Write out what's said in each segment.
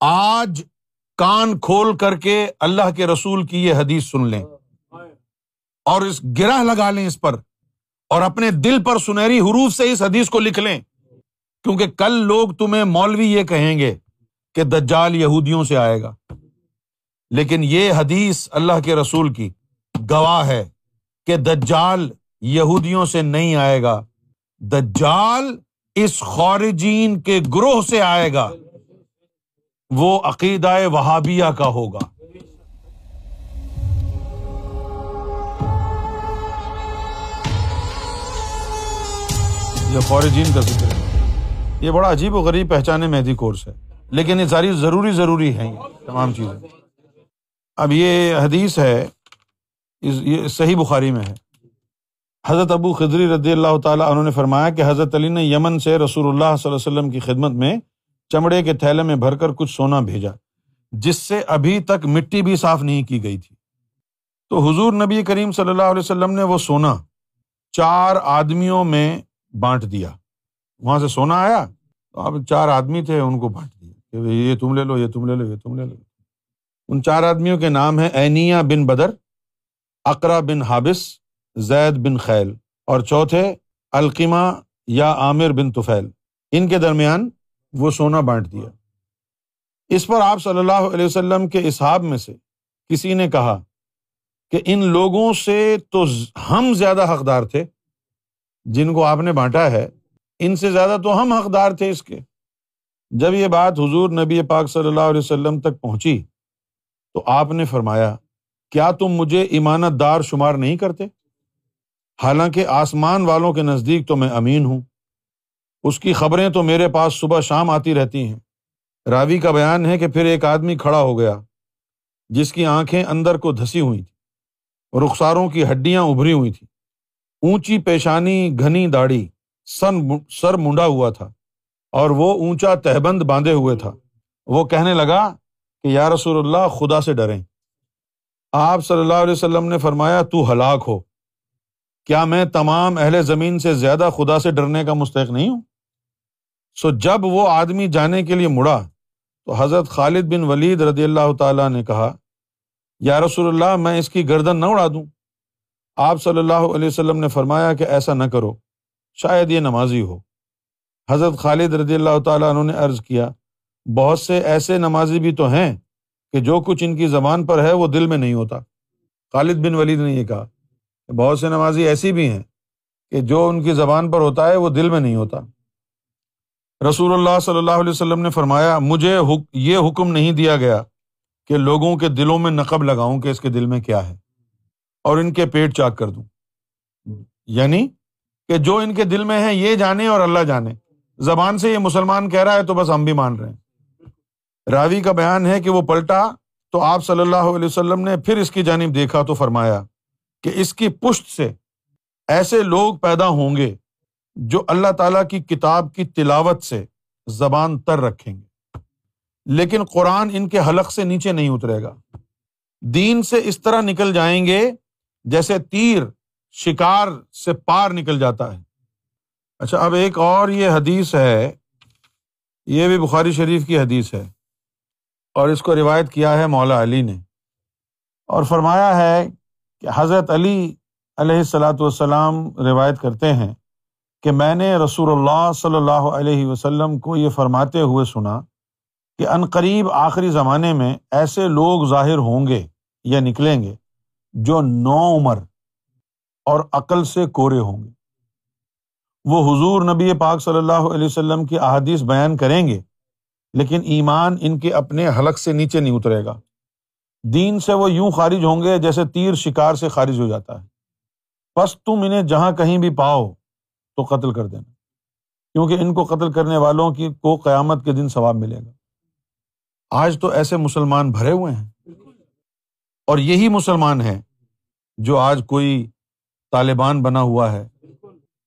آج کان کھول کر کے اللہ کے رسول کی یہ حدیث سن لیں۔ اور اس گرہ لگا لیں اس پر اور اپنے دل پر سنہری حروف سے اس حدیث کو لکھ لیں۔ کیونکہ کل لوگ تمہیں مولوی یہ کہیں گے کہ دجال یہودیوں سے آئے گا۔ لیکن یہ حدیث اللہ کے رسول کی گواہ ہے کہ دجال یہودیوں سے نہیں آئے گا۔ دجال اس خورجین کے گروہ سے آئے گا۔ وہ عقیدہ وہابیہ کا ہوگا۔ یہ خورجین کا ذکر ہے۔ یہ بڑا عجیب و غریب پہچانے مہدی کورس ہے۔ لیکن یہ ساری ضروری ضروری ہے تمام چیزیں۔ اب یہ حدیث ہے یہ صحیح بخاری میں ہے۔ حضرت ابو خدری رضی اللہ تعالیٰ انہوں نے فرمایا کہ حضرت علی نے یمن سے رسول اللہ صلی اللہ علیہ وسلم کی خدمت میں چمڑے کے تھیلے میں بھر کر کچھ سونا بھیجا، جس سے ابھی تک مٹی بھی صاف نہیں کی گئی تھی۔ تو حضور نبی کریم صلی اللہ علیہ وسلم نے وہ سونا چار آدمیوں میں بانٹ دیا۔ وہاں سے سونا آیا، تو اب چار آدمی تھے، ان کو بانٹ دیا کہ یہ تم لے لو، یہ تم لے لو، یہ تم لے لو۔ ان چار آدمیوں کے نام ہے اینیا بن بدر اقرا بن حابث زید بن خیل اور چوتھے القیمہ یا عامر بن طفیل۔ ان کے درمیان وہ سونا بانٹ دیا۔ اس پر آپ صلی اللہ علیہ وسلم کے اسحاب میں سے کسی نے کہا کہ ان لوگوں سے تو ہم زیادہ حقدار تھے جن کو آپ نے بانٹا ہے، ان سے زیادہ تو ہم حقدار تھے اس کے۔ جب یہ بات حضور نبی پاک صلی اللہ علیہ وسلم تک پہنچی تو آپ نے فرمایا، کیا تم مجھے ایمانت دار شمار نہیں کرتے؟ حالانکہ آسمان والوں کے نزدیک تو میں امین ہوں۔ اس کی خبریں تو میرے پاس صبح شام آتی رہتی ہیں۔ راوی کا بیان ہے کہ پھر ایک آدمی کھڑا ہو گیا، جس کی آنکھیں اندر کو دھسی ہوئی تھیں رخساروں کی ہڈیاں ابھری ہوئی تھیں۔ اونچی پیشانی، گھنی داڑھی، سن سر منڈا ہوا تھا اور وہ اونچا تہبند باندھے ہوئے تھا۔ وہ کہنے لگا کہ یا رسول اللہ، خدا سے ڈریں۔ آپ صلی اللہ علیہ وسلم نے فرمایا، تو ہلاک ہو۔ کیا میں تمام اہل زمین سے زیادہ خدا سے ڈرنے کا مستحق نہیں ہوں؟ سو جب وہ آدمی جانے کے لیے مڑا تو حضرت خالد بن ولید رضی اللہ تعالیٰ نے کہا، یا رسول اللہ، میں اس کی گردن نہ اڑا دوں۔ آپ صلی اللہ علیہ وسلم نے فرمایا کہ ایسا نہ کرو، شاید یہ نمازی ہو۔ حضرت خالد رضی اللہ تعالیٰ انہوں نے عرض کیا، بہت سے ایسے نمازی بھی تو ہیں کہ جو کچھ ان کی زبان پر ہے وہ دل میں نہیں ہوتا۔ خالد بن ولید نے یہ کہا کہ بہت سے نمازی ایسی بھی ہیں کہ جو ان کی زبان پر ہوتا ہے وہ دل میں نہیں ہوتا۔ رسول اللہ صلی اللہ علیہ وسلم نے فرمایا، مجھے یہ حکم نہیں دیا گیا کہ لوگوں کے دلوں میں نقب لگاؤں کہ اس کے دل میں کیا ہے اور ان کے پیٹ چاک کر دوں۔ یعنی کہ جو ان کے دل میں ہے یہ جانے اور اللہ جانے۔ زبان سے یہ مسلمان کہہ رہا ہے تو بس ہم بھی مان رہے ہیں۔ راوی کا بیان ہے کہ وہ پلٹا تو آپ صلی اللہ علیہ وسلم نے پھر اس کی جانب دیکھا تو فرمایا کہ اس کی پشت سے ایسے لوگ پیدا ہوں گے جو اللہ تعالیٰ کی کتاب کی تلاوت سے زبان تر رکھیں گے۔ لیکن قرآن ان کے حلق سے نیچے نہیں اترے گا۔ دین سے اس طرح نکل جائیں گے جیسے تیر شکار سے پار نکل جاتا ہے۔ اچھا اب ایک اور یہ حدیث ہے۔ یہ بھی بخاری شریف کی حدیث ہے۔ اور اس کو روایت کیا ہے مولا علی نے۔ اور فرمایا ہے کہ حضرت علی علیہ السلاۃ والسلام روایت کرتے ہیں کہ میں نے رسول اللہ صلی اللہ علیہ وسلم کو یہ فرماتے ہوئے سنا کہ عنقریب آخری زمانے میں ایسے لوگ ظاہر ہوں گے یا نکلیں گے جو نو عمر اور عقل سے کورے ہوں گے۔ وہ حضور نبی پاک صلی اللہ علیہ وسلم کی احادیث بیان کریں گے، لیکن ایمان ان کے اپنے حلق سے نیچے نہیں اترے گا۔ دین سے وہ یوں خارج ہوں گے جیسے تیر شکار سے خارج ہو جاتا ہے۔ بس تم انہیں جہاں کہیں بھی پاؤ تو قتل کر دینا۔ کیونکہ ان کو قتل کرنے والوں کی کو قیامت کے دن ثواب ملے گا۔ آج تو ایسے مسلمان بھرے ہوئے ہیں۔ اور یہی مسلمان ہے جو آج کوئی طالبان بنا ہوا ہے،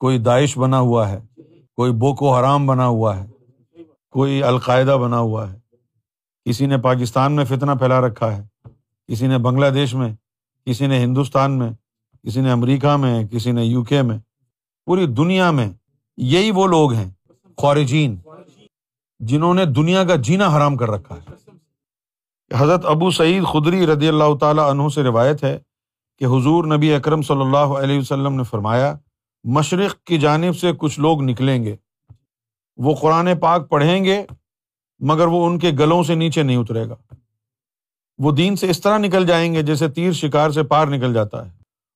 کوئی داعش بنا ہوا ہے، کوئی بوکو حرام بنا ہوا ہے، کوئی القاعدہ بنا ہوا ہے۔ کسی نے پاکستان میں فتنا پھیلا رکھا ہے، کسی نے بنگلہ دیش میں، کسی نے ہندوستان میں، کسی نے امریکہ میں، کسی نے یو کے میں۔ پوری دنیا میں یہی وہ لوگ ہیں خورجین جنہوں نے دنیا کا جینا حرام کر رکھا ہے۔ حضرت ابو سعید خدری رضی اللہ تعالیٰ عنہ سے روایت ہے کہ حضور نبی اکرم صلی اللہ علیہ وسلم نے فرمایا، مشرق کی جانب سے کچھ لوگ نکلیں گے۔ وہ قرآن پاک پڑھیں گے، مگر وہ ان کے گلوں سے نیچے نہیں اترے گا۔ وہ دین سے اس طرح نکل جائیں گے جیسے تیر شکار سے پار نکل جاتا ہے،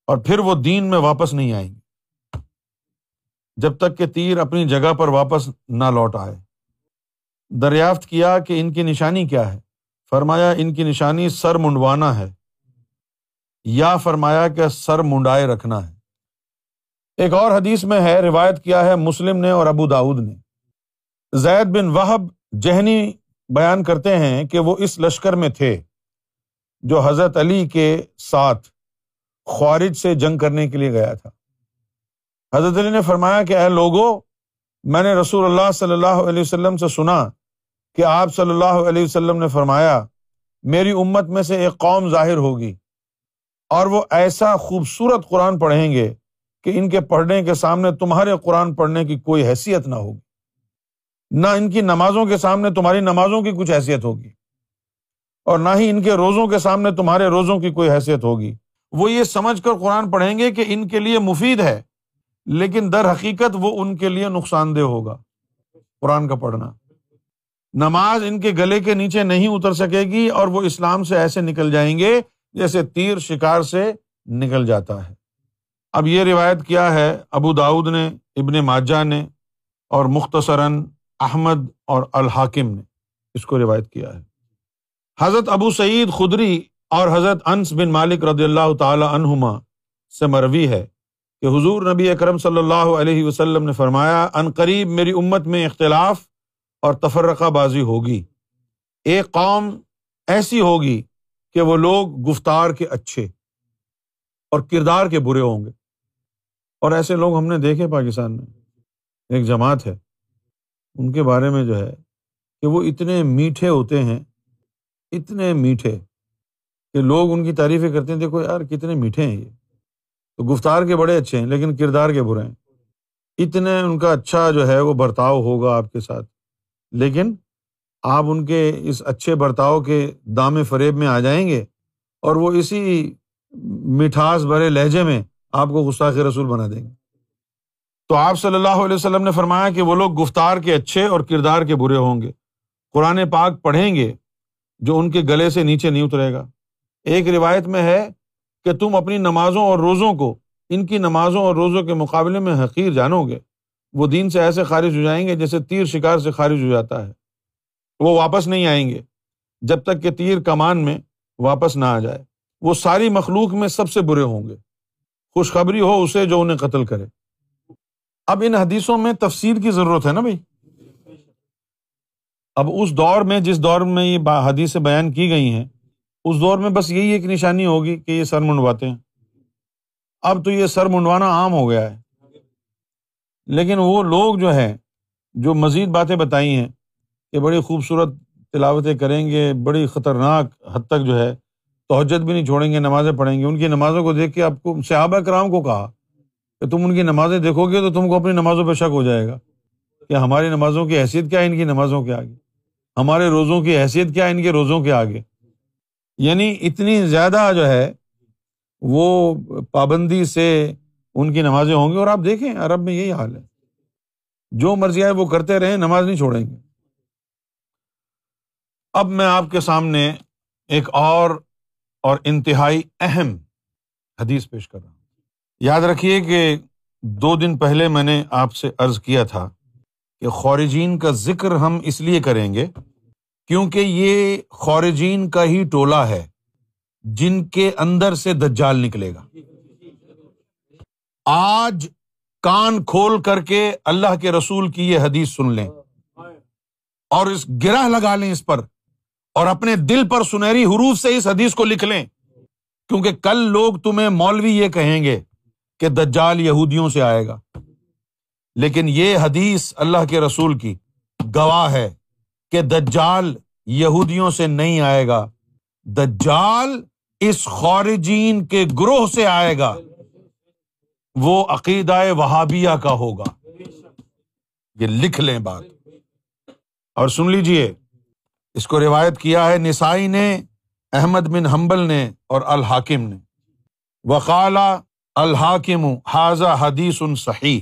اور پھر وہ دین میں واپس نہیں آئیں گے۔ جب تک کہ تیر اپنی جگہ پر واپس نہ لوٹ آئے۔ دریافت کیا کہ ان کی نشانی کیا ہے۔ فرمایا، ان کی نشانی سر منڈوانا ہے۔ یا فرمایا کہ سر منڈائے رکھنا ہے۔ ایک اور حدیث میں ہے، روایت کیا ہے مسلم نے اور ابو داود نے۔ زید بن وہب جہنی بیان کرتے ہیں کہ وہ اس لشکر میں تھے جو حضرت علی کے ساتھ خوارج سے جنگ کرنے کے لیے گیا تھا۔ حضرت علی نے فرمایا کہ اے لوگو، میں نے رسول اللہ صلی اللہ علیہ وسلم سے سنا کہ آپ صلی اللہ علیہ وسلم نے فرمایا، میری امت میں سے ایک قوم ظاہر ہوگی اور وہ ایسا خوبصورت قرآن پڑھیں گے کہ ان کے پڑھنے کے سامنے تمہارے قرآن پڑھنے کی کوئی حیثیت نہ ہوگی۔ نہ ان کی نمازوں کے سامنے تمہاری نمازوں کی کچھ حیثیت ہوگی اور نہ ہی ان کے روزوں کے سامنے تمہارے روزوں کی کوئی حیثیت ہوگی۔ وہ یہ سمجھ کر قرآن پڑھیں گے کہ ان کے لیے مفید ہے لیکن در حقیقت وہ ان کے لیے نقصان دہ ہوگا۔ قرآن کا پڑھنا۔ نماز ان کے گلے کے نیچے نہیں اتر سکے گی اور وہ اسلام سے ایسے نکل جائیں گے جیسے تیر شکار سے نکل جاتا ہے۔ اب یہ روایت کیا ہے؟ ابو داود نے، ابن ماجا نے اور مختصراً احمد اور الحاکم نے اس کو روایت کیا ہے۔ حضرت ابو سعید خدری اور حضرت انس بن مالک رضی اللہ تعالی عنہما سے مروی ہے۔ کہ حضور نبی اکرم صلی اللہ علیہ وسلم نے فرمایا، ان قریب میری امت میں اختلاف اور تفرقہ بازی ہوگی۔ ایک قوم ایسی ہوگی کہ وہ لوگ گفتار کے اچھے اور کردار کے برے ہوں گے۔ اور ایسے لوگ ہم نے دیکھے پاکستان میں۔ ایک جماعت ہے، ان کے بارے میں جو ہے کہ وہ اتنے میٹھے ہوتے ہیں، اتنے میٹھے کہ لوگ ان کی تعریفیں کرتے ہیں، دیکھو یار کتنے میٹھے ہیں یہ۔ تو گفتار کے بڑے اچھے ہیں، لیکن کردار کے برے ہیں۔ اتنے ان کا اچھا جو ہے وہ برتاؤ ہوگا آپ کے ساتھ۔ لیکن آپ ان کے اس اچھے برتاؤ کے دام فریب میں آ جائیں گے اور وہ اسی مٹھاس بھرے لہجے میں آپ کو غصہ کے رسول بنا دیں گے۔ تو آپ صلی اللہ علیہ وسلم نے فرمایا کہ وہ لوگ گفتار کے اچھے اور کردار کے برے ہوں گے۔ قرآن پاک پڑھیں گے جو ان کے گلے سے نیچے نہیں اترے گا۔ ایک روایت میں ہے کہ تم اپنی نمازوں اور روزوں کو، ان کی نمازوں اور روزوں کے مقابلے میں حقیر جانو گے۔ وہ دین سے ایسے خارج ہو جائیں گے جیسے تیر شکار سے خارج ہو جاتا ہے۔ وہ واپس نہیں آئیں گے جب تک کہ تیر کمان میں واپس نہ آ جائے۔ وہ ساری مخلوق میں سب سے برے ہوں گے۔ خوشخبری ہو اسے جو انہیں قتل کرے۔ اب ان حدیثوں میں تفصیل کی ضرورت ہے نا بھائی؟ اب اس دور میں، جس دور میں یہ حدیثیں بیان کی گئی ہیں اس دور میں بس یہی ایک نشانی ہوگی کہ یہ سر منڈواتے ہیں۔ اب تو یہ سر منڈوانا عام ہو گیا ہے۔ لیکن وہ لوگ جو ہے جو مزید باتیں بتائی ہیں کہ بڑی خوبصورت تلاوتیں کریں گے، بڑی خطرناک حد تک جو ہے توجد بھی نہیں چھوڑیں گے، نمازیں پڑھیں گے۔ ان کی نمازوں کو دیکھ کے آپ کو صحابہ کرام کو کہا کہ تم ان کی نمازیں دیکھو گے تو تم کو اپنی نمازوں پہ شک ہو جائے گا کہ ہماری نمازوں کی حیثیت کیا ہے، ان کی نمازوں کے آگے۔ ہمارے روزوں کی حیثیت کیا ہے، ان کے روزوں کے آگے۔ یعنی اتنی زیادہ جو ہے وہ پابندی سے ان کی نمازیں ہوں گی اور آپ دیکھیں عرب میں یہی حال ہے۔ جو مرضی آئے وہ کرتے رہیں، نماز نہیں چھوڑیں گے۔ اب میں آپ کے سامنے ایک اور اور انتہائی اہم حدیث پیش کر رہا ہوں۔ یاد رکھیے کہ دو دن پہلے میں نے آپ سے عرض کیا تھا کہ خورجین کا ذکر ہم اس لیے کریں گے کیونکہ یہ خورجین کا ہی ٹولہ ہے، جن کے اندر سے دجال نکلے گا۔ آج کان کھول کر کے اللہ کے رسول کی یہ حدیث سن لیں۔ اور اس گرہ لگا لیں اس پر، اور اپنے دل پر سنہری حروف سے اس حدیث کو لکھ لیں۔ کیونکہ کل لوگ تمہیں مولوی یہ کہیں گے کہ دجال یہودیوں سے آئے گا۔ لیکن یہ حدیث اللہ کے رسول کی گواہ ہے۔ کہ دجال یہودیوں سے نہیں آئے گا۔ دجال اس خورجین کے گروہ سے آئے گا۔ وہ عقیدہ وہابیا کا ہوگا۔ یہ لکھ لیں بات۔ اور سن لیجیے اس کو روایت کیا ہے، نسائی نے، احمد بن حنبل نے اور الحاکم نے۔ وقالا الحاکم حاضہ حدیث صحیح۔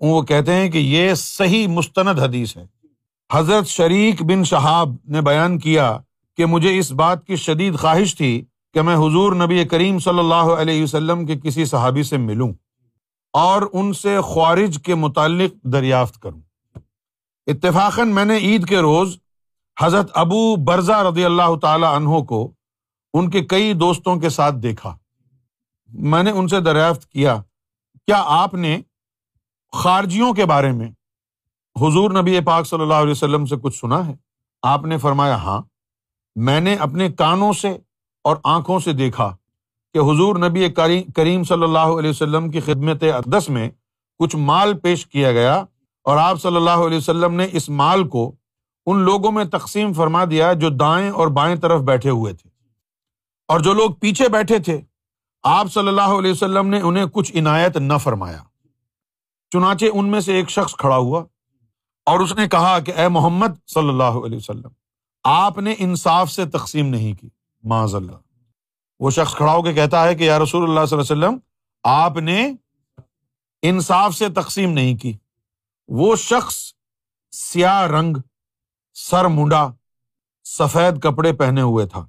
وہ کہتے ہیں کہ یہ صحیح مستند حدیث ہے۔ حضرت شریک بن شہاب نے بیان کیا کہ مجھے اس بات کی شدید خواہش تھی کہ میں حضور نبی کریم صلی اللہ علیہ وسلم کے کسی صحابی سے ملوں اور ان سے خوارج کے متعلق دریافت کروں۔ اتفاقاً میں نے عید کے روز حضرت ابو برزا رضی اللہ تعالی عنہ کو ان کے کئی دوستوں کے ساتھ دیکھا۔ میں نے ان سے دریافت کیا کیا آپ نے خارجیوں کے بارے میں حضور نبی پاک صلی اللہ علیہ وسلم سے کچھ سنا ہے؟ آپ نے فرمایا ہاں میں نے اپنے کانوں سے اور آنکھوں سے دیکھا کہ حضور نبی کریم صلی اللہ علیہ وسلم کی خدمت اقدس میں کچھ مال پیش کیا گیا اور آپ صلی اللہ علیہ وسلم نے اس مال کو ان لوگوں میں تقسیم فرما دیا جو دائیں اور بائیں طرف بیٹھے ہوئے تھے۔ اور جو لوگ پیچھے بیٹھے تھے، آپ صلی اللہ علیہ وسلم نے انہیں کچھ عنایت نہ فرمایا۔ چنانچہ ان میں سے ایک شخص کھڑا ہوا۔ اور اس نے کہا کہ اے محمد صلی اللہ علیہ وسلم، آپ نے انصاف سے تقسیم نہیں کی معذ اللہ وہ شخص کھڑا ہو کے کہتا ہے کہ یا رسول اللہ صلی اللہ علیہ وسلم، آپ نے انصاف سے تقسیم نہیں کی۔ وہ شخص سیاہ رنگ، سر منڈا، سفید کپڑے پہنے ہوئے تھا۔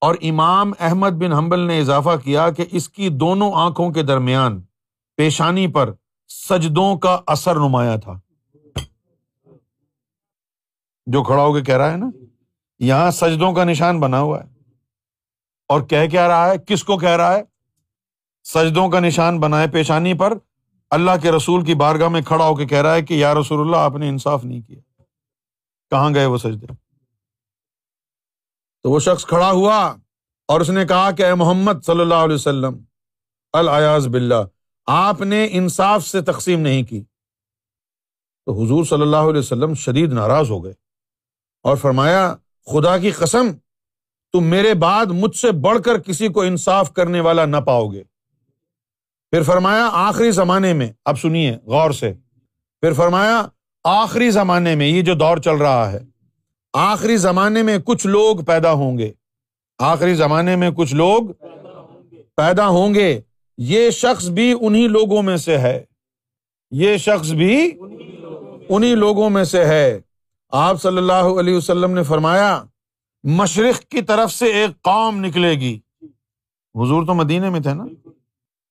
اور امام احمد بن حنبل نے اضافہ کیا کہ اس کی دونوں آنکھوں کے درمیان پیشانی پر سجدوں کا اثر نمایاں تھا۔ جو کھڑا ہو کے کہہ رہا ہے نا یہاں سجدوں کا نشان بنا ہوا ہے۔ اور کہہ کیا رہا ہے؟ کس کو کہہ رہا ہے؟ سجدوں کا نشان بنا ہے پیشانی پر اللہ کے رسول کی بارگاہ میں کھڑا ہو کے کہہ رہا ہے کہ یا رسول اللہ آپ نے انصاف نہیں کیا۔ کہاں گئے وہ سجدے؟ تو وہ شخص کھڑا ہوا اور اس نے کہا کہ اے محمد صلی اللہ علیہ وسلم الیاز بلّہ آپ نے انصاف سے تقسیم نہیں کی۔ تو حضور صلی اللہ علیہ وسلم شدید ناراض ہو گئے۔ اور فرمایا، خدا کی قسم، تم میرے بعد مجھ سے بڑھ کر کسی کو انصاف کرنے والا نہ پاؤ گے۔ پھر فرمایا، آخری زمانے میں، اب سنیے غور سے۔ پھر فرمایا، آخری زمانے میں، یہ جو دور چل رہا ہے، آخری زمانے میں کچھ لوگ پیدا ہوں گے۔ آخری زمانے میں کچھ لوگ پیدا ہوں گے۔ یہ شخص بھی انہیں لوگوں میں سے ہے۔ یہ شخص بھی انہیں لوگوں میں سے ہے۔ آپ صلی اللہ علیہ وسلم نے فرمایا، مشرق کی طرف سے ایک قوم نکلے گی۔ حضور تو مدینے میں تھے نا؟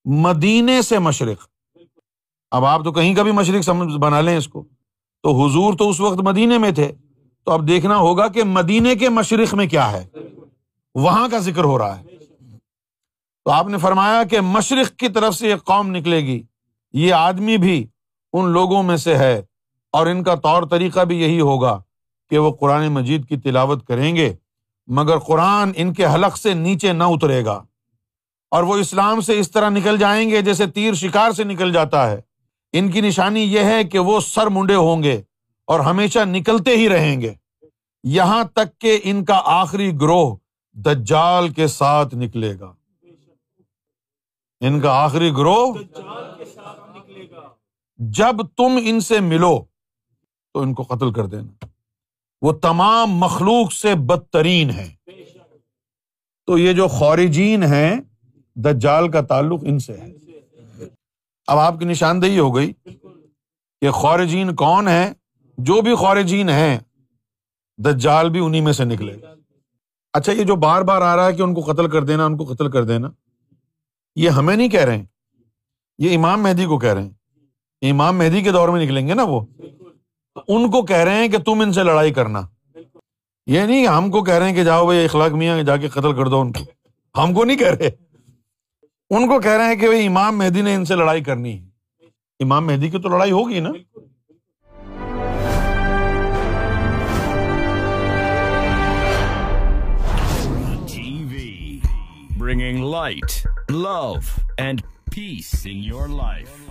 مدینے سے مشرق۔ اب آپ تو کہیں کا بھی مشرق سمجھ بنا لیں اس کو۔ تو حضور تو اس وقت مدینے میں تھے۔ تو اب دیکھنا ہوگا کہ مدینے کے مشرق میں کیا ہے۔ وہاں کا ذکر ہو رہا ہے۔ تو آپ نے فرمایا کہ مشرق کی طرف سے ایک قوم نکلے گی۔ یہ آدمی بھی ان لوگوں میں سے ہے۔ اور ان کا طور طریقہ بھی یہی ہوگا کہ وہ قرآن مجید کی تلاوت کریں گے مگر قرآن ان کے حلق سے نیچے نہ اترے گا۔ اور وہ اسلام سے اس طرح نکل جائیں گے جیسے تیر شکار سے نکل جاتا ہے۔ ان کی نشانی یہ ہے کہ وہ سر منڈے ہوں گے اور ہمیشہ نکلتے ہی رہیں گے۔ یہاں تک کہ ان کا آخری گروہ دجال کے ساتھ نکلے گا۔ ان کا آخری گروہ جب تم ان سے ملو تو ان کو قتل کر دینا۔ وہ تمام مخلوق سے بدترین ہے تو یہ جو خورجین ہیں، دجال کا تعلق ان سے ہے۔ اب آپ کی نشاندہی ہو گئی کہ خورجین کون ہے جو بھی خورجین ہیں، دجال بھی انہیں میں سے نکلے۔ اچھا یہ جو بار بار آ رہا ہے کہ ان کو قتل کر دینا، ان کو قتل کر دینا، یہ ہمیں نہیں کہہ رہے ہیں۔ یہ امام مہدی کو کہہ رہے ہیں۔ امام مہدی کے دور میں نکلیں گے نا وہ؟ ان کو کہہ رہے ہیں کہ تم ان سے لڑائی کرنا۔ یہ نہیں ہم کو کہہ رہے ہیں کہ جاؤ بھائی اخلاق میاں جا کے قتل کر دو ان کو۔ ہم کو نہیں کہہ رہے۔ ان کو کہہ رہے ہیں کہ بھائی امام مہدی نے ان سے لڑائی کرنی ہے۔ امام مہدی کی تو لڑائی ہوگی نا۔ Bringing light love and peace in your life